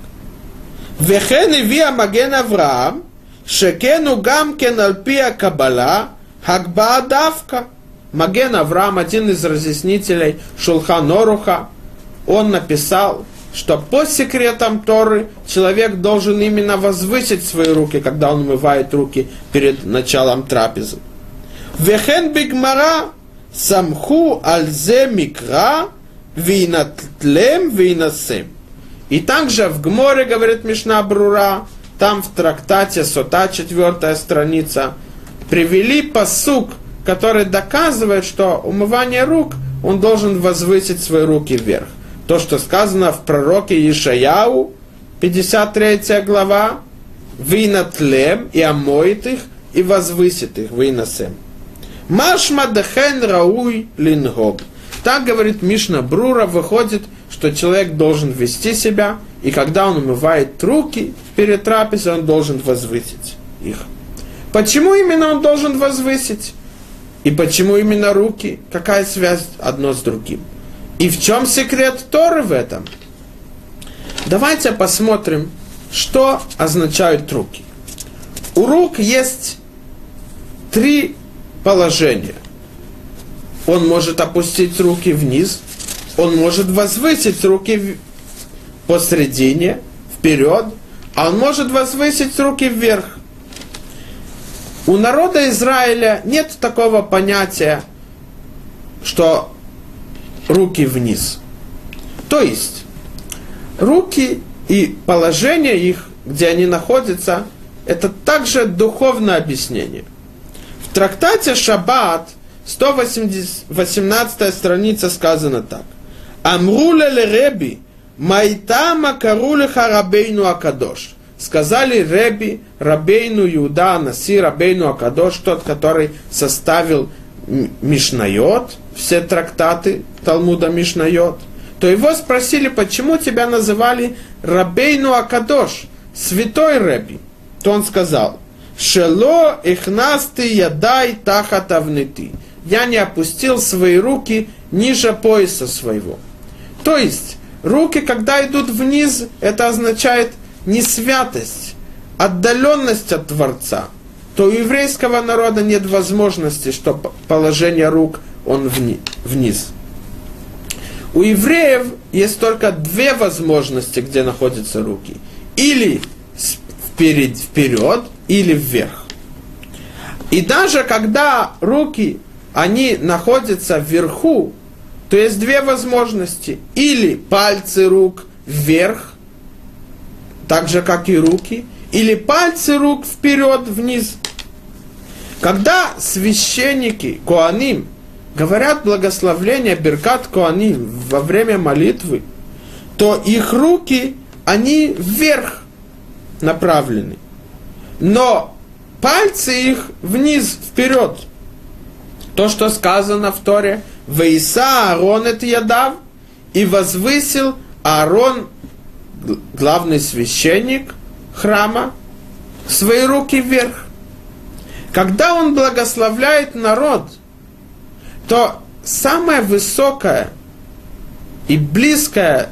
Speaker 1: Вехен виа маген Авраам, шекену гам кен альпия кабала, хагба давка. Маген Авраам, один из разъяснителей Шулханоруха, он написал, что по секретам Торы человек должен именно возвысить свои руки, когда он умывает руки перед началом трапезы. Вехен бигмара самху альзе микра винатлем винасем. И также в Гморе, говорит Мишна Брура, там в трактате Сота, четвертая страница, привели посук, который доказывает, что умывание рук, он должен возвысить свои руки вверх то, что сказано в пророке Ишаяу, 53 глава, «Винатлем» и омоет их, и возвысит их, выносем. Машма дехен рауй лингоб. Так говорит Мишна Брура, выходит, что человек должен вести себя, и когда он умывает руки перед трапезой, он должен возвысить их. Почему именно он должен возвысить? И почему именно руки? Какая связь одно с другим? И в чем секрет Торы в этом? Давайте посмотрим, что означают руки. У рук есть три положения. Он может опустить руки вниз, он может возвысить руки посредине, вперед, а он может возвысить руки вверх. У народа Израиля нет такого понятия, что руки вниз. То есть, руки и положение их, где они находятся, это также духовное объяснение. В трактате Шаббат, 118 страница сказано так. Амруля ле Реби, Майтама каруле харабейну Акадош. Сказали Реби, Рабейну Иуда, Наси, Рабейну Акадош, тот, который составил Мишнайот, все трактаты Талмуда Мишнайот, то его спросили, почему тебя называли Рабейну Акадош, святой Рэби. То он сказал, Шело ихнасты ядай тахатавнети. Я не опустил свои руки ниже пояса своего. То есть, руки, когда идут вниз, это означает не святость, отдаленность от Творца – то у еврейского народа нет возможности, что положение рук он вни, вниз. У евреев есть только две возможности, где находятся руки. Или вперед, вперед или вверх. И даже когда руки, они находятся вверху, то есть две возможности. Или пальцы рук вверх, так же, как и руки, или пальцы рук вперед, вниз. Когда священники, Коаним, говорят благословление Беркат Коаним во время молитвы, то их руки, они вверх направлены. Но пальцы их вниз, вперед. То, что сказано в Торе, «Вейса Аарон это ядав», и возвысил Аарон, главный священник храма, свои руки вверх. Когда он благословляет народ, то самое высокое и близкое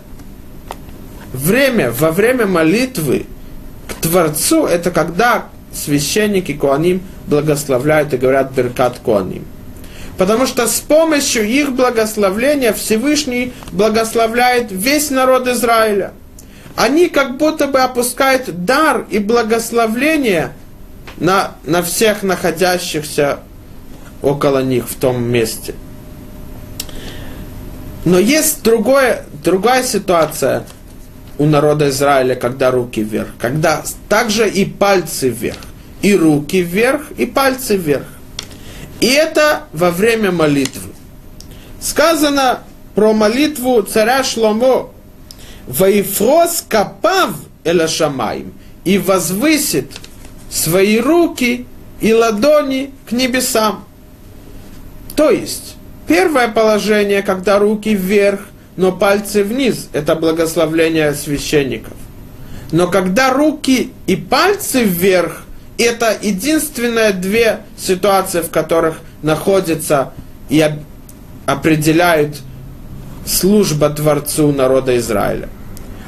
Speaker 1: время во время молитвы к Творцу, это когда священники Куаним благословляют и говорят Беркат Куаним. Потому что с помощью их благословления Всевышний благословляет весь народ Израиля. Они как будто бы опускают дар и благословление на, на всех находящихся около них в том месте. Но есть другое, другая ситуация у народа Израиля, когда руки вверх, когда также и пальцы вверх, и руки вверх, и пальцы вверх. И это во время молитвы. Сказано про молитву царя Шломо. Ваифрос капав элашамаим и возвысит свои руки и ладони к небесам. То есть, первое положение, когда руки вверх, но пальцы вниз. Это благословление священников. Но когда руки и пальцы вверх, это единственные две ситуации, в которых находится и определяют служба Творцу народа Израиля.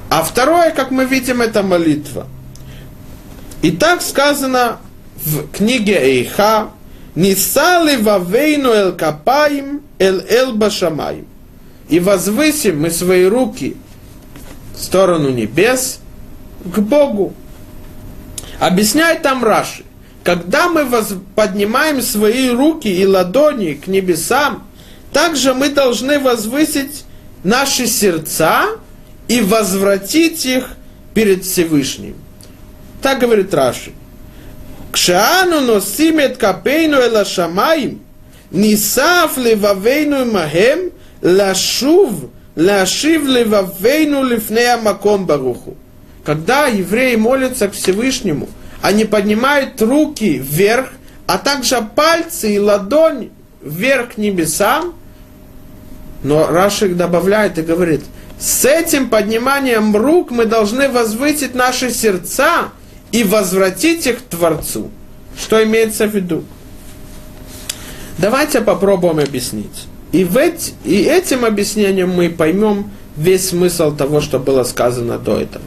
Speaker 1: А второе, как мы видим, это молитва. И так сказано в книге Эйха, «Нисали вавейну эл капаим эл эл башамаим» и возвысим мы свои руки в сторону небес к Богу. Объясняет там Раши, когда мы поднимаем свои руки и ладони к небесам, также мы должны возвысить наши сердца и возвратить их перед Всевышним. Так говорит Раши. Кшаану носимет капейну эла шамаим, нисав левавейну махем, лашув, лашив левавейну лифнея маком баруху. Когда евреи молятся к Всевышнему, они поднимают руки вверх, а также пальцы и ладонь вверх к небесам, но Рашик добавляет и говорит, с этим подниманием рук мы должны возвысить наши сердца и возвратить их к Творцу. Что имеется в виду? Давайте попробуем объяснить. И, в эти, и этим объяснением мы поймем весь смысл того, что было сказано до этого.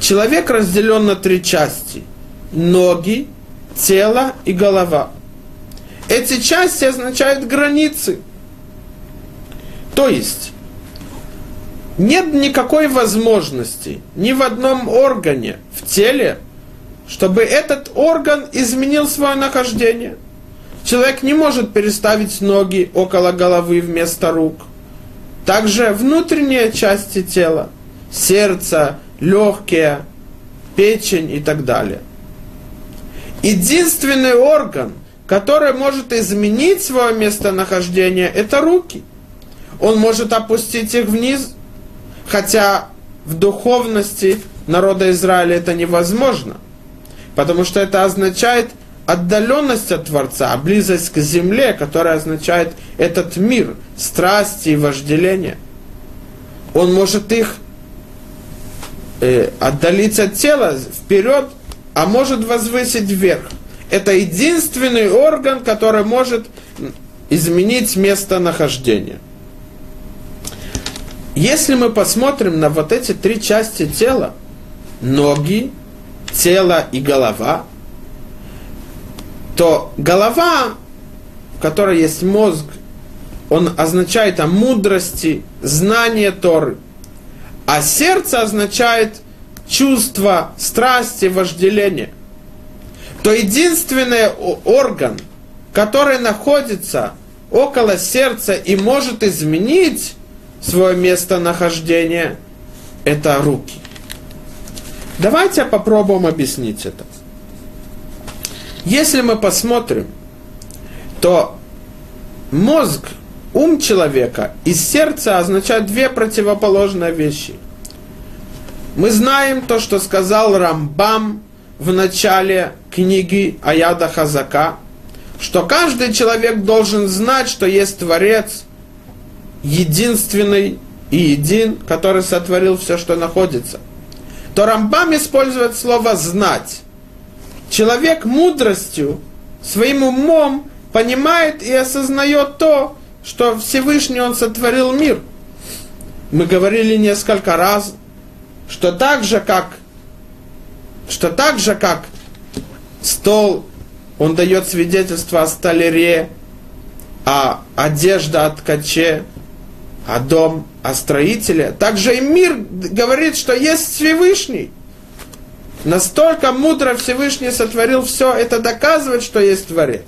Speaker 1: Человек разделен на три части. Ноги, тело и голова. Эти части означают границы. То есть, нет никакой возможности ни в одном органе в теле, чтобы этот орган изменил свое нахождение – Человек не может переставить ноги около головы вместо рук. Также внутренние части тела, сердце, легкие, печень и так далее. Единственный орган, который может изменить свое местонахождение, это руки. Он может опустить их вниз, хотя в духовности народа Израиля это невозможно, потому что это означает отдаленность от Творца, близость к земле, которая означает этот мир, страсти и вожделения. Он может их э, отдалить от тела вперед, а может возвысить вверх. Это единственный орган, который может изменить местонахождение. Если мы посмотрим на вот эти три части тела, ноги, тело и голова, то голова, в которой есть мозг, он означает о мудрости, знание Торы. А сердце означает чувство, страсти, вожделение. то единственный орган, который находится около сердца и может изменить свое местонахождение, это руки. Давайте попробуем объяснить это. Если мы посмотрим, то мозг, ум человека и сердце означают две противоположные вещи. Мы знаем то, что сказал Рамбам в начале книги Аяда Хазака, что каждый человек должен знать, что есть Творец, единственный и един, который сотворил все, что находится. То Рамбам использует слово «знать». Человек мудростью, своим умом понимает и осознает то, что Всевышний Он сотворил мир. Мы говорили несколько раз, что так же, как, что так же, как стол, он дает свидетельство о столяре, а одежда о ткаче, а дом о строителе. Также и мир говорит, что есть Всевышний. Настолько мудро Всевышний сотворил все, это доказывает, что есть Творец.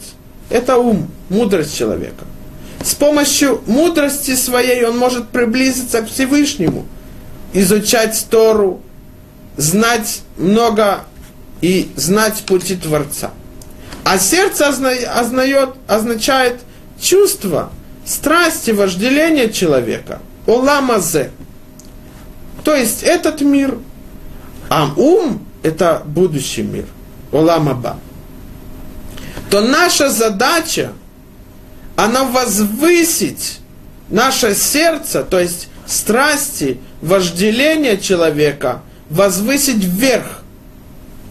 Speaker 1: Это ум, мудрость человека. С помощью мудрости своей он может приблизиться к Всевышнему, изучать Тору, знать много и знать пути Творца. А сердце ознает, означает чувство, страсти, вожделение человека. Оламазе. То есть этот мир. А ум – это будущий мир. Оламаба то наша задача, она возвысить наше сердце, то есть страсти, вожделение человека, возвысить вверх.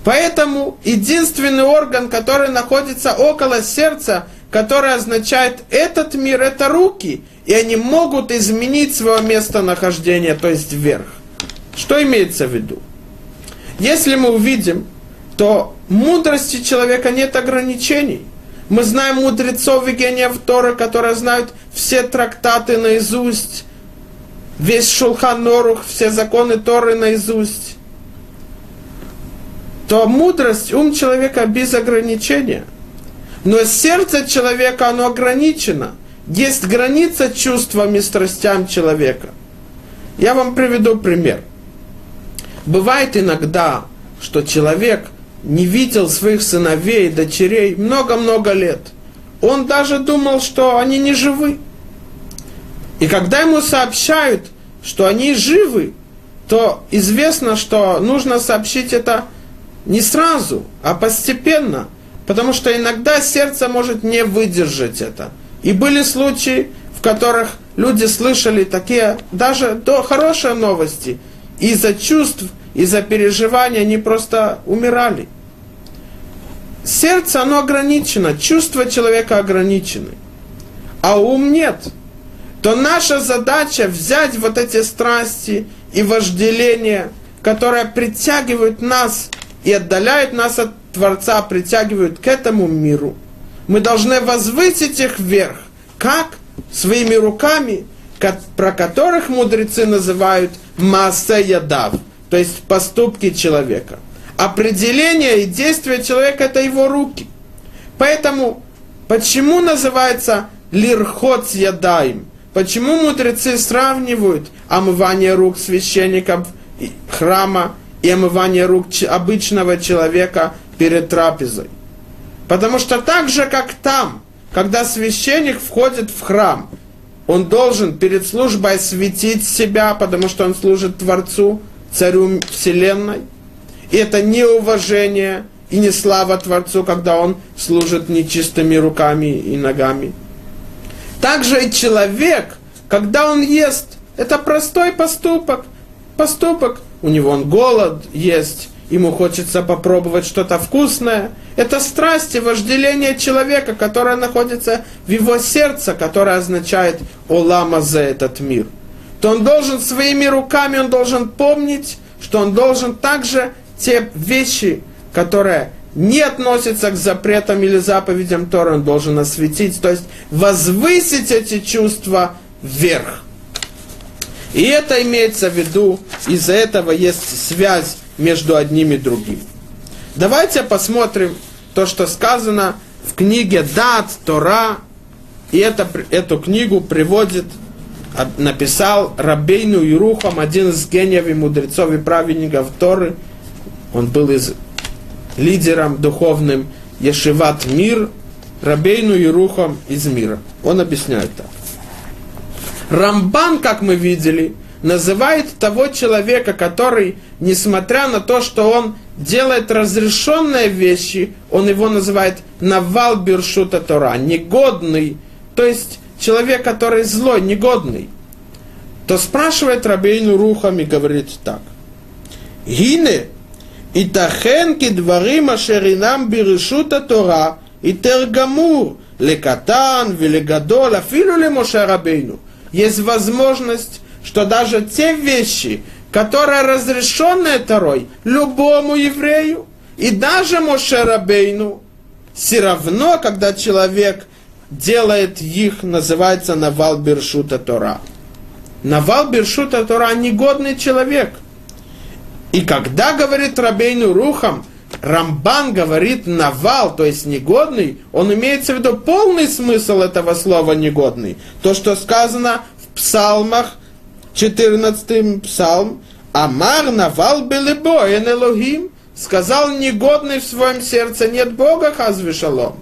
Speaker 1: Поэтому единственный орган, который находится около сердца, который означает этот мир, это руки, и они могут изменить свое местонахождение, то есть вверх. Что имеется в виду? Если мы увидим, то мудрости человека нет ограничений. Мы знаем мудрецов и гениев Торы, которые знают все трактаты наизусть, весь Шулхан Норух, все законы Торы наизусть. То мудрость, ум человека без ограничения. Но сердце человека, оно ограничено. Есть граница чувствам и страстям человека. Я вам приведу пример. Бывает иногда, что человек – не видел своих сыновей и дочерей много-много лет. Он даже думал, что они не живы. И когда ему сообщают, что они живы, то известно, что нужно сообщить это не сразу, а постепенно, потому что иногда сердце может не выдержать это. И были случаи, в которых люди слышали такие даже до хорошие новости, из-за чувств из-за переживания они просто умирали. Сердце, оно ограничено, чувства человека ограничены, а ум нет. То наша задача взять вот эти страсти и вожделения, которые притягивают нас и отдаляют нас от Творца, притягивают к этому миру. Мы должны возвысить их вверх. Как? Своими руками, про которых мудрецы называют масса ядав – то есть поступки человека. Определение и действие человека – это его руки. Поэтому, почему называется лирхот ядаем? Почему мудрецы сравнивают омывание рук священников храма и омывание рук обычного человека перед трапезой? Потому что так же, как там, когда священник входит в храм, он должен перед службой осветить себя, потому что он служит Творцу, царю вселенной. И это не уважение и не слава Творцу, когда он служит нечистыми руками и ногами. Также и человек, когда он ест, это простой поступок. Поступок. У него он голод есть, ему хочется попробовать что-то вкусное. Это страсть и вожделение человека, которое находится в его сердце, которое означает «Олама за этот мир» то он должен своими руками, он должен помнить, что он должен также те вещи, которые не относятся к запретам или заповедям Тора, он должен осветить, то есть возвысить эти чувства вверх. И это имеется в виду, из-за этого есть связь между одним и другим. Давайте посмотрим то, что сказано в книге Дат, Тора, и это, эту книгу приводит, написал Рабейну Ирухам, один из гениев и мудрецов и праведников Торы. Он был из лидером духовным Ешиват Мир, Рабейну Ирухам из мира. Он объясняет так. Рамбан, как мы видели, называет того человека, который, несмотря на то, что он делает разрешенные вещи, он его называет Навал Биршута Тора, негодный, то есть человек, который злой, негодный, то спрашивает Рабейну Рухам и говорит так. Гине, и тахенки дворим ашеринам бирешута Тора, и тергамур, лекатан, велегадол, афилю ли Моше Рабейну. Есть возможность, что даже те вещи, которые разрешены Торой любому еврею, и даже Моше Рабейну, все равно, когда человек делает их, называется Навал Бершута Тора. Навал Бершута Тора – негодный человек. И когда говорит Рабейну Рухам, Рамбан говорит навал, то есть негодный, он имеется в виду полный смысл этого слова негодный. То, что сказано в псалмах 14 псалм, Амар навал белебо, эн Элохим, сказал негодный в своем сердце, нет Бога, хазве шалом.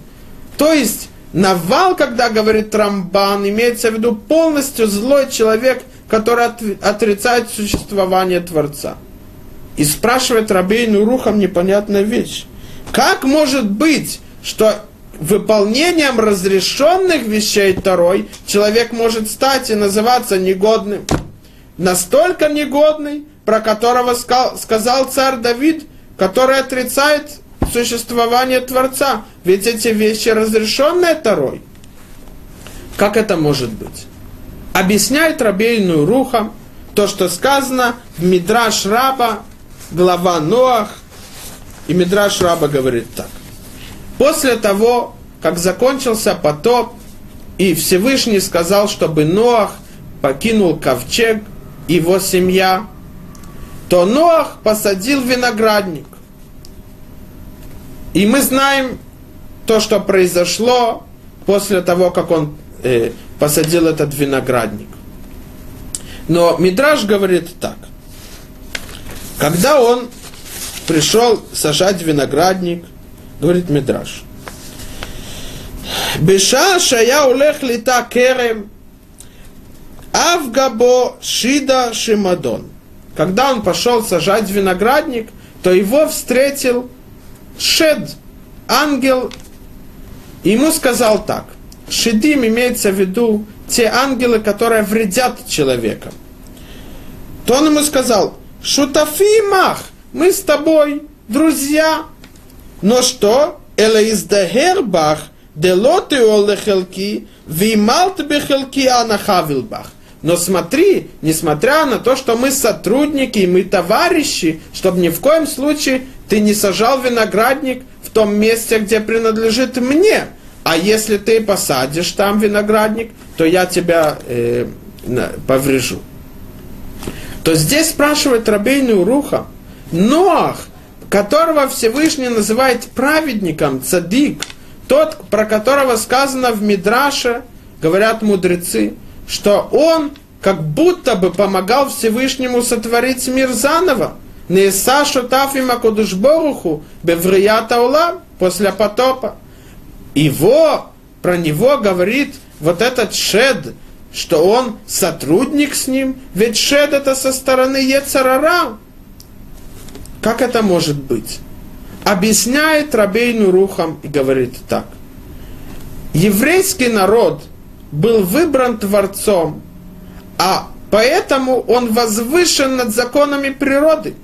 Speaker 1: То есть, навал, когда говорит Трамбан, имеется в виду полностью злой человек, который отрицает существование Творца. И спрашивает Рабейну Рухам непонятная вещь. Как может быть, что выполнением разрешенных вещей второй человек может стать и называться негодным? настолько негодный, про которого сказал царь Давид, который отрицает существование Творца. Ведь эти вещи разрешенные Торой. Как это может быть? Объясняет Рабейну Руха то, что сказано в Мидраш Раба, глава Ноах, и Мидраш Раба говорит так. После того, как закончился потоп, и Всевышний сказал, чтобы Ноах покинул ковчег – его семья, то Ноах посадил виноградник. И мы знаем то, что произошло после того, как он э, посадил этот виноградник. Но Мидраж говорит так. Когда он пришел сажать виноградник, говорит Мидраж, Беша шая улех лита керем, Авгабо Шида Шимадон. Когда он пошел сажать виноградник, то его встретил Шед, ангел, ему сказал так. Шедим имеется в виду те ангелы, которые вредят человеком. То он ему сказал, Шутафи мах, мы с тобой друзья. Но что? Эла издагербах, делоты олехелки, вималт бехелки анахавилбах. Но смотри, несмотря на то, что мы сотрудники и мы товарищи, чтобы ни в коем случае ты не сажал виноградник в том месте, где принадлежит мне. А если ты посадишь там виноградник, то я тебя э, поврежу. То здесь спрашивает Рабейну Руха, Ноах, которого Всевышний называет праведником, цадик, тот, про которого сказано в Мидраше, говорят мудрецы – что он как будто бы помогал Всевышнему сотворить мир заново. Неса шутафима кудушборуху беврията улам после потопа. Его, про него говорит вот этот шед, что он сотрудник с ним, ведь шед это со стороны Ецарара. Как это может быть? Объясняет Рабейну Рухам и говорит так. Еврейский народ – был выбран Творцом, а поэтому он возвышен над законами природы.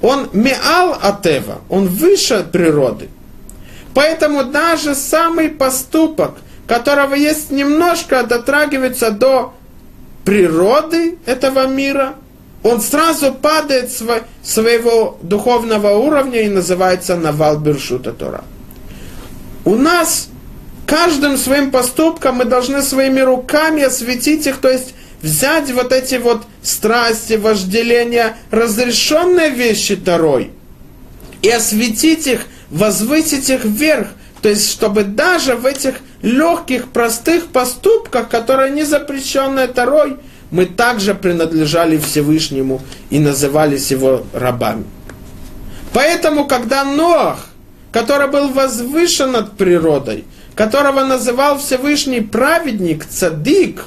Speaker 1: Он меал атева, он выше природы. Поэтому даже самый поступок, которого есть немножко дотрагивается до природы этого мира, он сразу падает с своего духовного уровня и называется Навал Бершута Тора. У нас каждым своим поступком мы должны своими руками осветить их, то есть взять вот эти вот страсти, вожделения, разрешенные вещи второй, и осветить их возвысить их вверх, то есть, чтобы даже в этих легких, простых поступках, которые не запрещены Тарой, мы также принадлежали Всевышнему и назывались его рабами. Поэтому, когда Ноах, который был возвышен над природой, которого называл Всевышний праведник, цадик,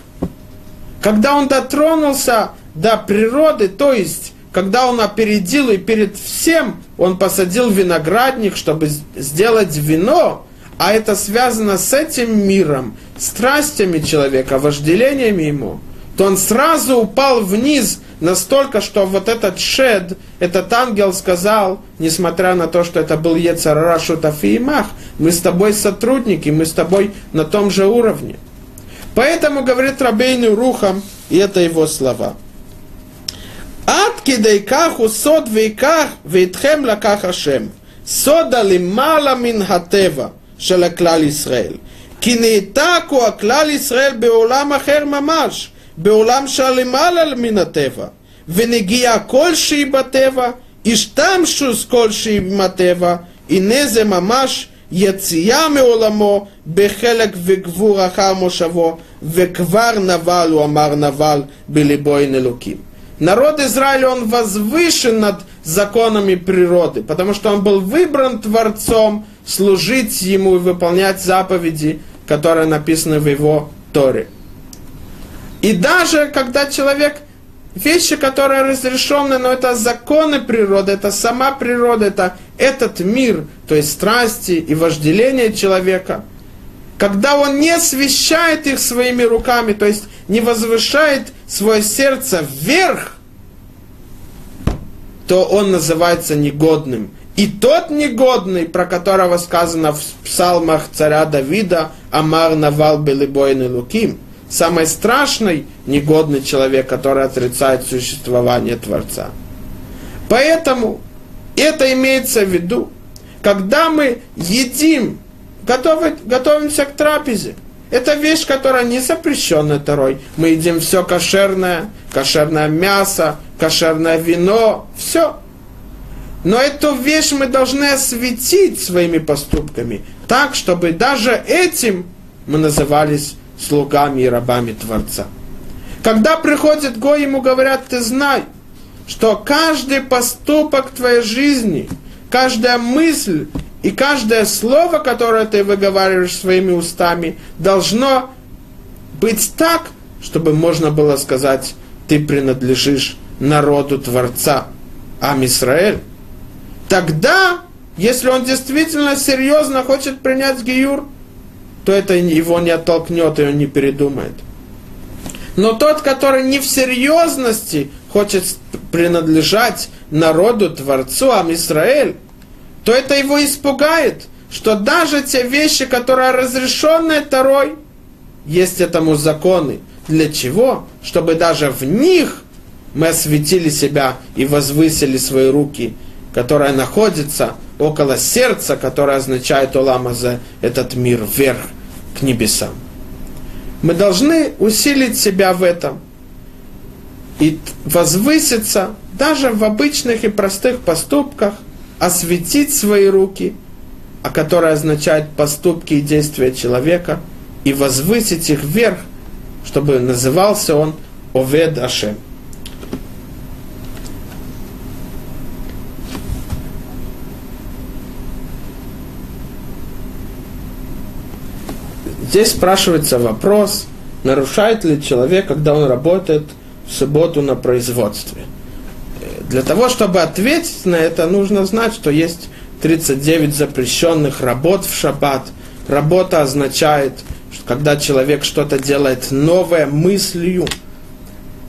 Speaker 1: когда он дотронулся до природы, то есть когда он опередил и перед всем он посадил виноградник, чтобы сделать вино, а это связано с этим миром, страстями человека, вожделениями ему, то он сразу упал вниз настолько, что вот этот шед, этот ангел сказал, несмотря на то, что это был Ецарара Шутафиимах, мы с тобой сотрудники, мы с тобой на том же уровне. Поэтому говорит Рабейну Рухам, и это его слова – עד כדי כך הוא סוד ויקח, ואיתכם לקח השם. סודה למעלה מן הטבע של הכלל ישראל. כי נעתקו הכלל ישראל בעולם אחר ממש, בעולם שלמעלה מן הטבע. ונגיעה כלשהי בטבע, השתמשוס כלשהי עם הטבע, הנה זה ממש יציאה מעולמו בחלק וגבור אחר מושבו, וכבר נבל, הוא אמר נבל, בליבו אין אלוקים. народ Израиля, он возвышен над законами природы, потому что он был выбран Творцом служить Ему и выполнять заповеди, которые написаны в его Торе. И даже когда человек, вещи, которые разрешены, но это законы природы, это сама природа, это этот мир, то есть страсти и вожделение человека, когда он не освещает их своими руками, то есть не возвышает свое сердце вверх, то он называется негодным. И тот негодный, про которого сказано в псалмах царя Давида, Амар Навал Белибойн и Луким, самый страшный негодный человек, который отрицает существование Творца. Поэтому это имеется в виду, когда мы едим готовы, готовимся к трапезе. Это вещь, которая не запрещена Торой. Мы едим все кошерное, кошерное мясо, кошерное вино, все. Но эту вещь мы должны осветить своими поступками, так, чтобы даже этим мы назывались слугами и рабами Творца. Когда приходит Гой, ему говорят, ты знай, что каждый поступок твоей жизни, каждая мысль и каждое слово, которое ты выговариваешь своими устами, должно быть так, чтобы можно было сказать, ты принадлежишь народу Творца, Ам Исраэль. Тогда, если он действительно серьезно хочет принять Гиюр, то это его не оттолкнет и он не передумает. Но тот, который не в серьезности хочет принадлежать народу Творцу, Ам Исраэль, то это его испугает, что даже те вещи, которые разрешены Тарой, есть этому законы. Для чего? Чтобы даже в них мы осветили себя и возвысили свои руки, которая находится около сердца, которое означает Оламазе, этот мир вверх к небесам. Мы должны усилить себя в этом и возвыситься даже в обычных и простых поступках – осветить свои руки, а которое означает поступки и действия человека, и возвысить их вверх, чтобы назывался он Овед Ашем. Здесь спрашивается вопрос, нарушает ли человек, когда он работает в субботу на производстве – для того, чтобы ответить на это, нужно знать, что есть 39 запрещенных работ в шаббат. Работа означает, что когда человек что-то делает новое мыслью,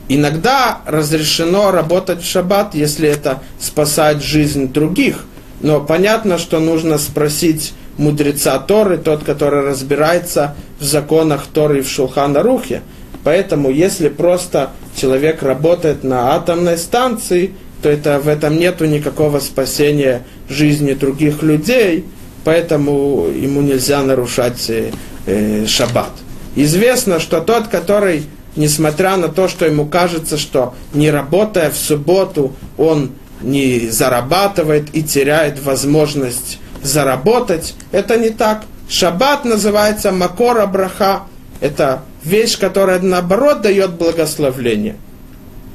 Speaker 1: иногда разрешено работать в шаббат, если это спасает жизнь других. Но понятно, что нужно спросить мудреца Торы, тот, который разбирается в законах Торы и в Шулхана Рухе. Поэтому, если просто человек работает на атомной станции, то это, в этом нету никакого спасения жизни других людей, поэтому ему нельзя нарушать э, э, шаббат. Известно, что тот, который, несмотря на то, что ему кажется, что не работая в субботу, он не зарабатывает и теряет возможность заработать. Это не так. Шаббат называется Макора Браха. Это вещь, которая наоборот дает благословление.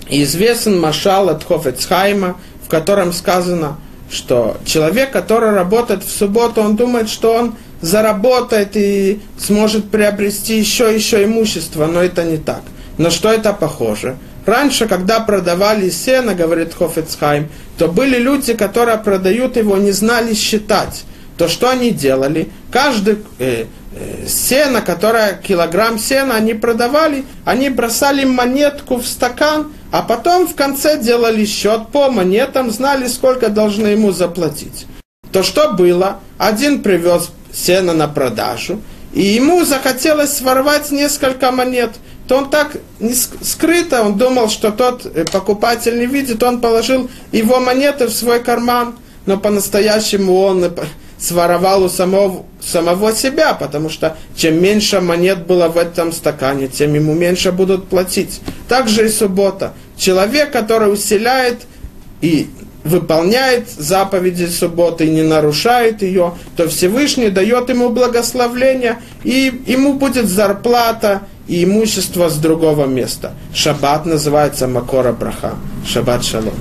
Speaker 1: И известен Машал от Хофецхайма, в котором сказано, что человек, который работает в субботу, он думает, что он заработает и сможет приобрести еще еще имущество, но это не так. На что это похоже? Раньше, когда продавали сено, говорит Хофецхайм, то были люди, которые продают его, не знали считать. То что они делали? Каждый э, э, сено, которое килограмм сена они продавали, они бросали монетку в стакан, а потом в конце делали счет по монетам, знали, сколько должны ему заплатить. То что было? Один привез сено на продажу, и ему захотелось своровать несколько монет, то он так не скрыто, он думал, что тот э, покупатель не видит, он положил его монеты в свой карман, но по-настоящему он своровал у самого, самого себя, потому что чем меньше монет было в этом стакане, тем ему меньше будут платить. Также и суббота. Человек, который усиляет и выполняет заповеди субботы и не нарушает ее, то Всевышний дает ему благословление, и ему будет зарплата и имущество с другого места. Шаббат называется Макора Браха. Шаббат Шалом.